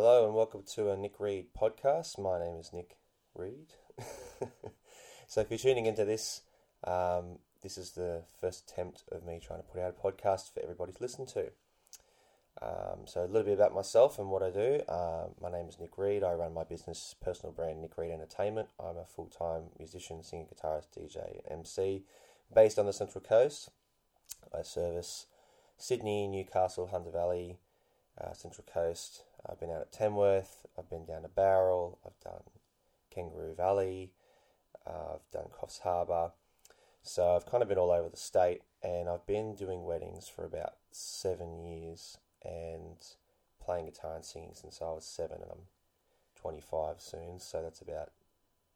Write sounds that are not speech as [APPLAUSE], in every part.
Hello and welcome to a Nick Read podcast. My name is Nick Read. [LAUGHS] so if you're tuning into this, um, this is the first attempt of me trying to put out a podcast for everybody to listen to. Um, so a little bit about myself and what I do. Uh, my name is Nick Read. I run my business personal brand Nick Read Entertainment. I'm a full-time musician, singer, guitarist, DJ, MC, based on the Central Coast. I service Sydney, Newcastle, Hunter Valley, uh, Central Coast. I've been out at Tamworth, I've been down to Bowral. I've done Kangaroo Valley. I've done Coffs Harbour. So I've kind of been all over the state, and I've been doing weddings for about seven years and playing guitar and singing since I was seven, and I'm 25 soon, so that's about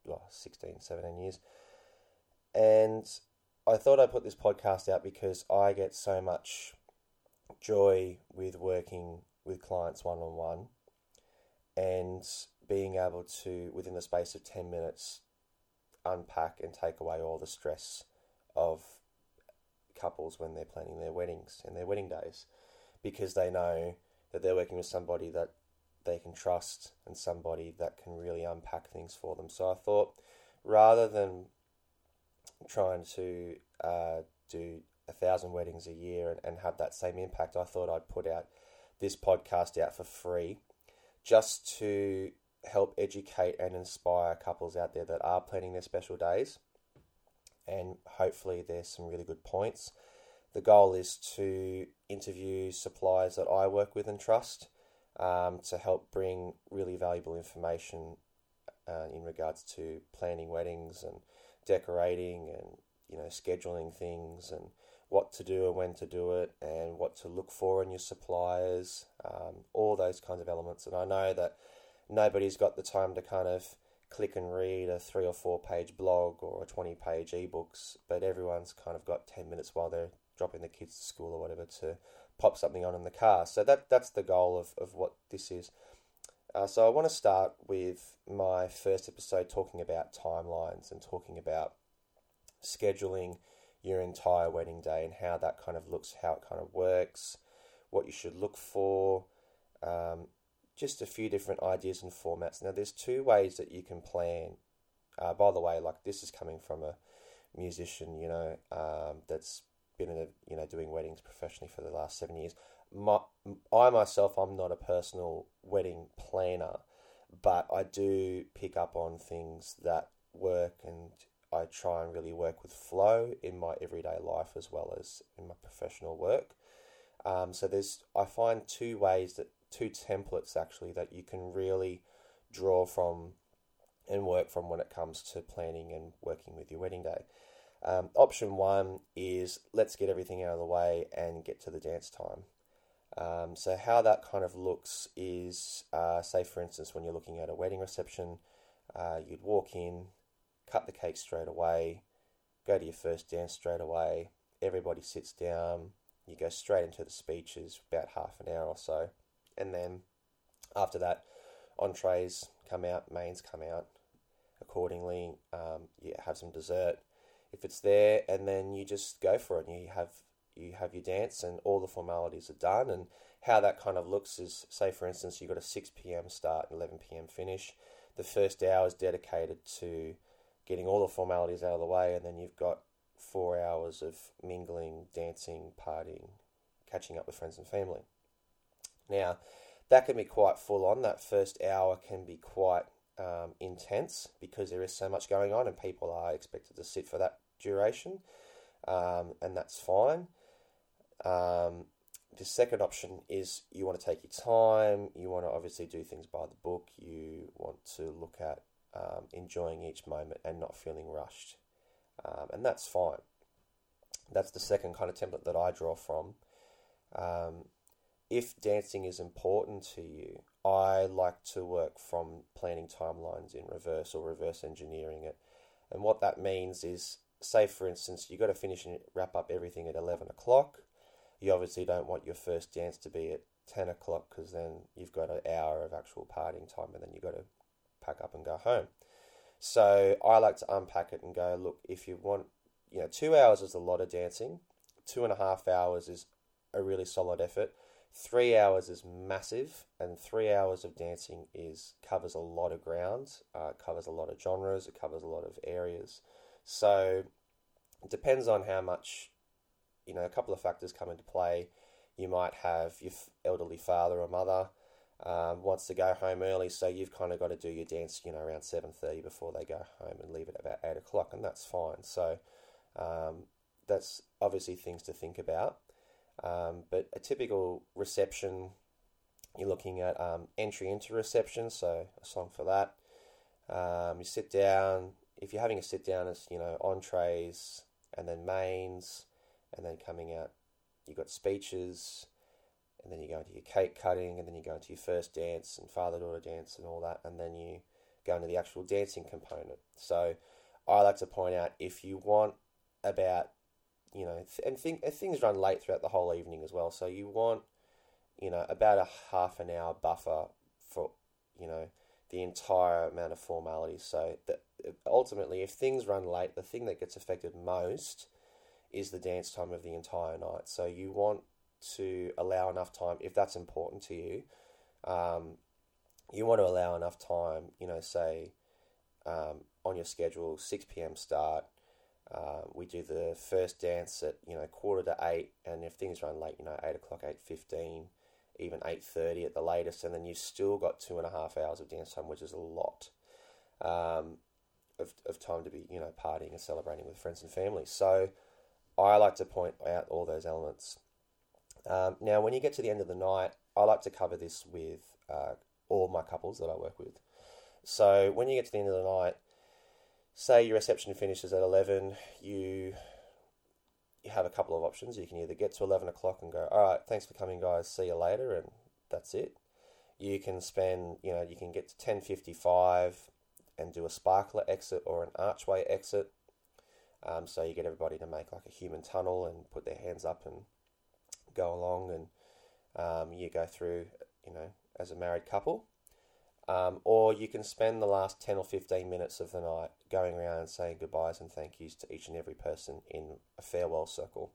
well, 16, 17 years. And I thought I'd put this podcast out because I get so much joy with working with clients one on one and being able to, within the space of 10 minutes, unpack and take away all the stress of couples when they're planning their weddings and their wedding days because they know that they're working with somebody that they can trust and somebody that can really unpack things for them. So I thought rather than trying to uh, do a thousand weddings a year and, and have that same impact, I thought I'd put out this podcast out for free just to help educate and inspire couples out there that are planning their special days. And hopefully, there's some really good points. The goal is to interview suppliers that I work with and trust um, to help bring really valuable information uh, in regards to planning weddings and decorating and you know scheduling things and what to do and when to do it and what to look for in your suppliers, um, all those kinds of elements. And I know that nobody's got the time to kind of click and read a three or four page blog or a 20 page ebooks, but everyone's kind of got 10 minutes while they're dropping the kids to school or whatever to pop something on in the car. So that that's the goal of, of what this is. Uh, so I want to start with my first episode talking about timelines and talking about scheduling your entire wedding day and how that kind of looks, how it kind of works, what you should look for, um, just a few different ideas and formats. Now, there's two ways that you can plan. Uh, by the way, like this is coming from a musician, you know, um, that's been in a, you know doing weddings professionally for the last seven years. My, I myself, I'm not a personal wedding planner, but I do pick up on things that work and I try and really work with flow in my everyday life as well as in my professional work. Um, so there's I find two ways that two templates actually that you can really draw from and work from when it comes to planning and working with your wedding day. Um, option one is let's get everything out of the way and get to the dance time. Um, so how that kind of looks is, uh, say for instance, when you're looking at a wedding reception, uh, you'd walk in, cut the cake straight away, go to your first dance straight away, everybody sits down, you go straight into the speeches, about half an hour or so, and then after that, entrees come out, mains come out. Accordingly, um, you have some dessert if it's there, and then you just go for it. And you have you have your dance, and all the formalities are done. And how that kind of looks is, say for instance, you've got a six p.m. start and eleven p.m. finish. The first hour is dedicated to getting all the formalities out of the way, and then you've got four hours of mingling, dancing, partying, catching up with friends and family. Now, that can be quite full on. That first hour can be quite um, intense because there is so much going on, and people are expected to sit for that duration, um, and that's fine. Um, the second option is you want to take your time, you want to obviously do things by the book, you want to look at um, enjoying each moment and not feeling rushed. Um, and that's fine. That's the second kind of template that I draw from. Um, if dancing is important to you, I like to work from planning timelines in reverse or reverse engineering it. And what that means is, say for instance, you've got to finish and wrap up everything at 11 o'clock. You obviously don't want your first dance to be at 10 o'clock because then you've got an hour of actual partying time and then you've got to pack up and go home. So I like to unpack it and go, look, if you want, you know, two hours is a lot of dancing, two and a half hours is a really solid effort. three hours is massive, and three hours of dancing is covers a lot of ground, uh, covers a lot of genres, it covers a lot of areas. So it depends on how much, you know, a couple of factors come into play. You might have your elderly father or mother um, wants to go home early, so you've kind of got to do your dance, you know, around seven thirty before they go home and leave it about eight o'clock, and that's fine. So um, that's obviously things to think about. Um, but a typical reception, you're looking at um, entry into reception, so a song for that. Um, you sit down. If you're having a sit down, it's you know entrees and then mains, and then coming out, you've got speeches, and then you go into your cake cutting, and then you go into your first dance and father daughter dance and all that, and then you go into the actual dancing component. So I like to point out if you want about you know, and think, things run late throughout the whole evening as well. So you want, you know, about a half an hour buffer for, you know, the entire amount of formalities. So that ultimately, if things run late, the thing that gets affected most is the dance time of the entire night. So you want to allow enough time, if that's important to you, um, you want to allow enough time, you know, say um, on your schedule, 6 p.m. start, uh, we do the first dance at you know quarter to eight, and if things run late, you know eight o'clock, eight fifteen, even eight thirty at the latest, and then you've still got two and a half hours of dance time, which is a lot um, of of time to be you know partying and celebrating with friends and family. So I like to point out all those elements. Um, now, when you get to the end of the night, I like to cover this with uh, all my couples that I work with. So when you get to the end of the night say your reception finishes at 11, you you have a couple of options. You can either get to 11 o'clock and go, all right, thanks for coming, guys, see you later, and that's it. You can spend, you know, you can get to 10.55 and do a sparkler exit or an archway exit. Um, so you get everybody to make like a human tunnel and put their hands up and go along, and um, you go through, you know, as a married couple. Um, or you can spend the last 10 or 15 minutes of the night going around and saying goodbyes and thank yous to each and every person in a farewell circle.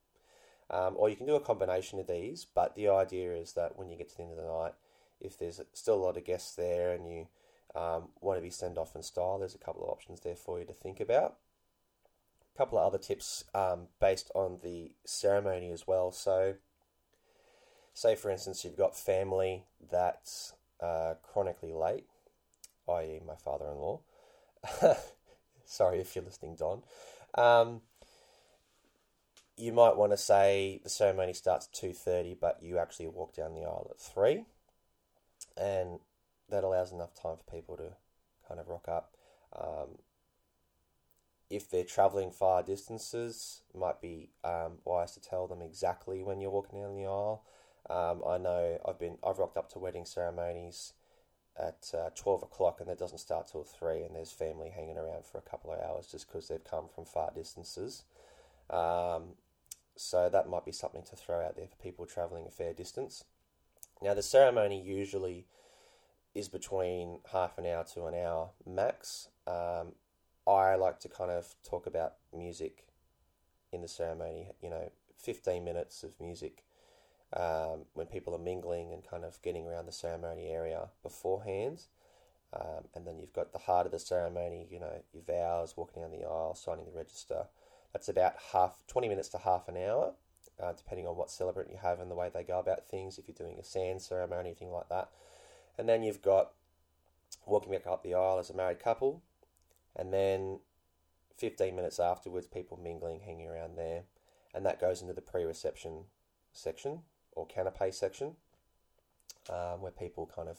Um, or you can do a combination of these, but the idea is that when you get to the end of the night, if there's still a lot of guests there and you um, want to be send off in style, there's a couple of options there for you to think about. A couple of other tips um, based on the ceremony as well. So, say for instance, you've got family that's uh, chronically late, i.e., my father in law. [LAUGHS] Sorry if you're listening, Don. Um, you might want to say the ceremony starts at 2.30 but you actually walk down the aisle at 3 and that allows enough time for people to kind of rock up um, if they're traveling far distances might be um, wise to tell them exactly when you're walking down the aisle um, I know I've been I've rocked up to wedding ceremonies at uh, twelve o'clock, and that doesn't start till three, and there's family hanging around for a couple of hours just because they've come from far distances. Um, so that might be something to throw out there for people travelling a fair distance. Now the ceremony usually is between half an hour to an hour max. Um, I like to kind of talk about music in the ceremony. You know, fifteen minutes of music um, when people are mingling and kind of getting around the ceremony area beforehand. Um, and then you've got the heart of the ceremony, you know, your vows, walking down the aisle, signing the register. That's about half, 20 minutes to half an hour, uh, depending on what celebrant you have and the way they go about things, if you're doing a sand ceremony, anything like that. And then you've got walking back up the aisle as a married couple, and then 15 minutes afterwards, people mingling, hanging around there. And that goes into the pre reception section, or canapé section, um, where people kind of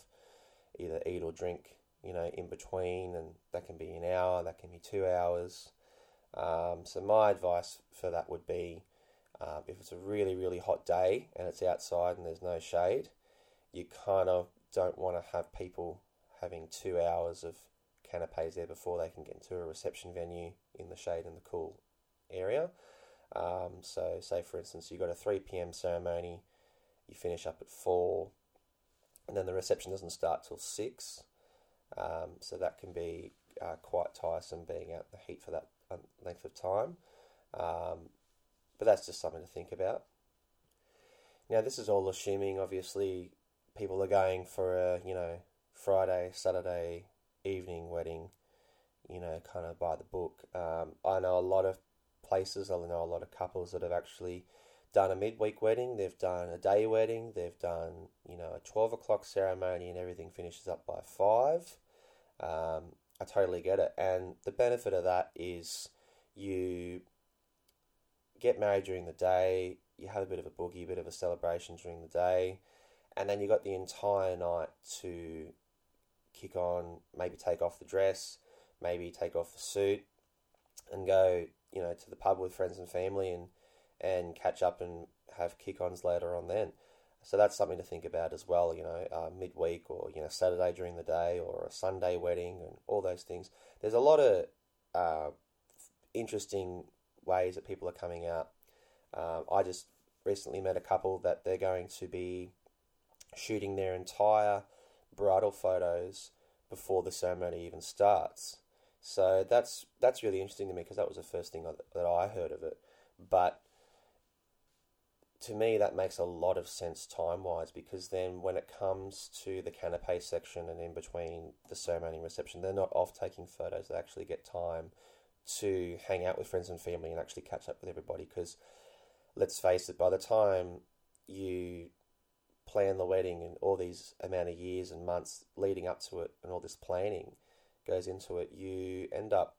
either eat or drink, you know, in between, and that can be an hour, that can be two hours. Um, so my advice for that would be, um, if it's a really really hot day and it's outside and there's no shade, you kind of don't want to have people having two hours of canapes there before they can get into a reception venue in the shade and the cool area. Um, so, say for instance, you've got a 3 p.m. ceremony, you finish up at four, and then the reception doesn't start till six. Um, so that can be uh, quite tiresome being out in the heat for that um, length of time. Um, but that's just something to think about. Now, this is all assuming, obviously, people are going for a, you know, Friday, Saturday evening wedding, you know, kind of by the book. Um, I know a lot of places, I know a lot of couples that have actually done a midweek wedding, they've done a day wedding, they've done, you know, a 12 o'clock ceremony and everything finishes up by 5. Um, I totally get it. And the benefit of that is you get married during the day, you have a bit of a boogie, a bit of a celebration during the day, and then you got the entire night to kick on, maybe take off the dress, maybe take off the suit, and go, you know, to the pub with friends and family and and catch up and have kick-ons later on then. So that's something to think about as well, you know, uh, midweek or, you know, Saturday during the day or a Sunday wedding and all those things. There's a lot of uh, interesting ways that people are coming out. Um, I just recently met a couple that they're going to be shooting their entire bridal photos before the ceremony even starts. So that's that's really interesting to me because that was the first thing that I heard of it. But to me, that makes a lot of sense time wise because then when it comes to the canapé section and in between the ceremony and reception, they're not off taking photos. They actually get time to hang out with friends and family and actually catch up with everybody because let's face it, by the time you plan the wedding and all these amount of years and months leading up to it and all this planning goes into it, you end up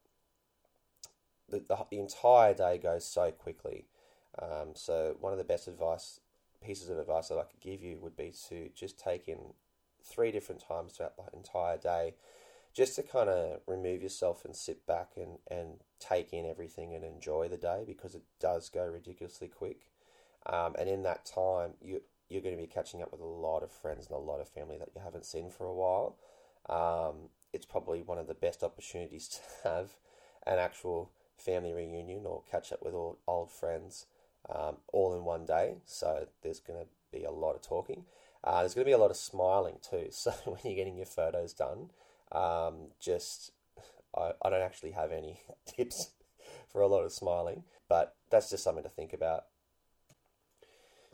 the, the, the entire day goes so quickly. Um, so one of the best advice pieces of advice that I could give you would be to just take in three different times throughout the entire day, just to kind of remove yourself and sit back and, and take in everything and enjoy the day because it does go ridiculously quick. Um, and in that time, you you're going to be catching up with a lot of friends and a lot of family that you haven't seen for a while. Um, it's probably one of the best opportunities [LAUGHS] to have an actual family reunion or catch up with all old friends um, all in one day. So there's going to be a lot of talking. Uh, there's going to be a lot of smiling too. [LAUGHS] So when you're getting your photos done, um, just I, I don't actually have any [LAUGHS] tips for a lot of smiling, but that's just something to think about.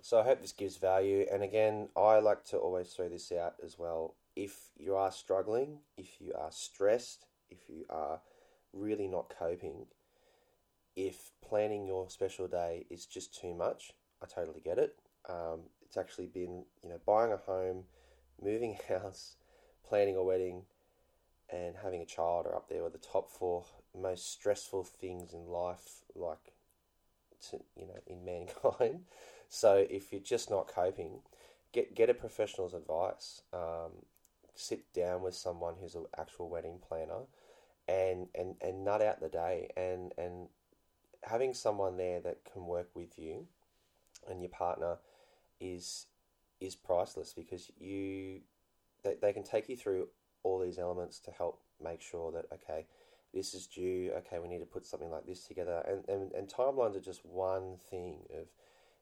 So I hope this gives value. And again, I like to always throw this out as well. If you are struggling, if you are stressed, if you are really not coping, if planning your special day is just too much, I totally get it. Um, it's actually been, you know, buying a home, moving [LAUGHS] house, planning a wedding, and having a child are up there with the top four most stressful things in life, like, to, you know, in [LAUGHS] mankind. So if you're just not coping, get get a professional's advice. Um, sit down with someone who's an actual wedding planner, and and and nut out the day. And and having someone there that can work with you, and your partner, is is priceless because you they, they can take you through all these elements to help make sure that okay this is due okay we need to put something like this together and, and, and timelines are just one thing of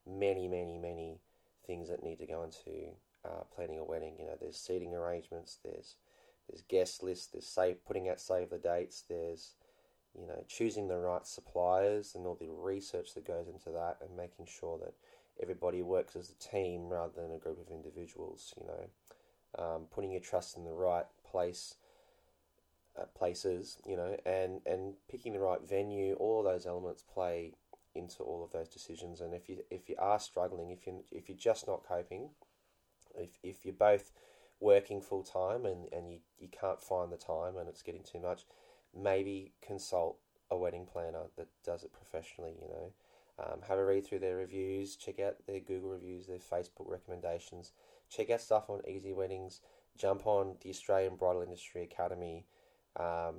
many, many, many things that need to go into uh, planning a wedding. You know, there's seating arrangements, there's there's guest lists, there's save putting out save the dates, there's you know choosing the right suppliers and all the research that goes into that, and making sure that everybody works as a team rather than a group of individuals. You know, um, putting your trust in the right place. Uh, places, you know, and and picking the right venue, all those elements play into all of those decisions. And if you if you are struggling, if you if you're just not coping, if if you're both working full time and, and you, you can't find the time and it's getting too much, maybe consult a wedding planner that does it professionally, you know. Um, have a read through their reviews, check out their Google reviews, their Facebook recommendations, check out stuff on Easy Weddings, jump on the Australian Bridal Industry Academy, um,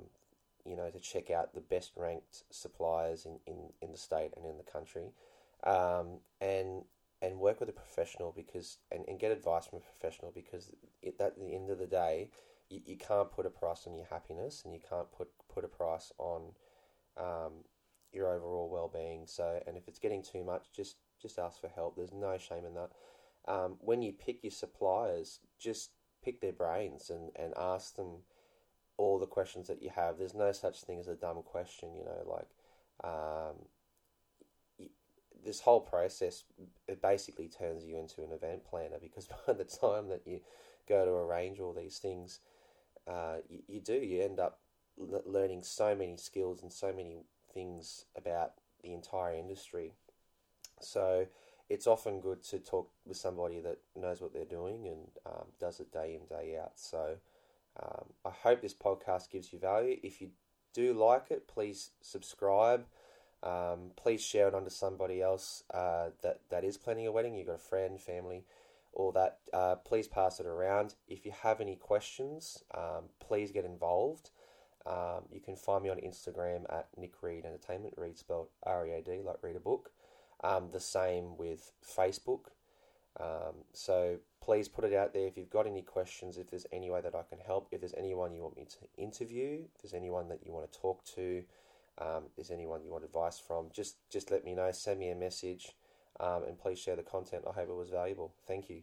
you know, to check out the best ranked suppliers in, in, in the state and in the country, um, and and work with a professional because and, and get advice from a professional because it, at the end of the day, you, you can't put a price on your happiness and you can't put put a price on um, your overall well being. So, and if it's getting too much, just just ask for help. There's no shame in that. Um, when you pick your suppliers, just pick their brains and, and ask them all the questions that you have. There's no such thing as a dumb question, you know, like um, this whole process it basically turns you into an event planner because [LAUGHS] by the time that you go to arrange all these things, uh, you, you do you end up l- learning so many skills and so many things about the entire industry. So it's often good to talk with somebody that knows what they're doing and um, does it day in day out. So um, I hope this podcast gives you value. If you do like it, please subscribe. Um, please share it onto somebody else uh, that that is planning a wedding. You've got a friend, family, or that. Uh, please pass it around. If you have any questions, um, please get involved. Um, you can find me on Instagram at Nick Read Entertainment. Read spelled R E A D, like read a book. Um, the same with Facebook. Um, so please put it out there if you've got any questions, if there's any way that I can help, if there's anyone you want me to interview, if there's anyone that you want to talk to, um, if there's anyone you want advice from, just just let me know. Send me a message, um, and please share the content. I hope it was valuable. Thank you.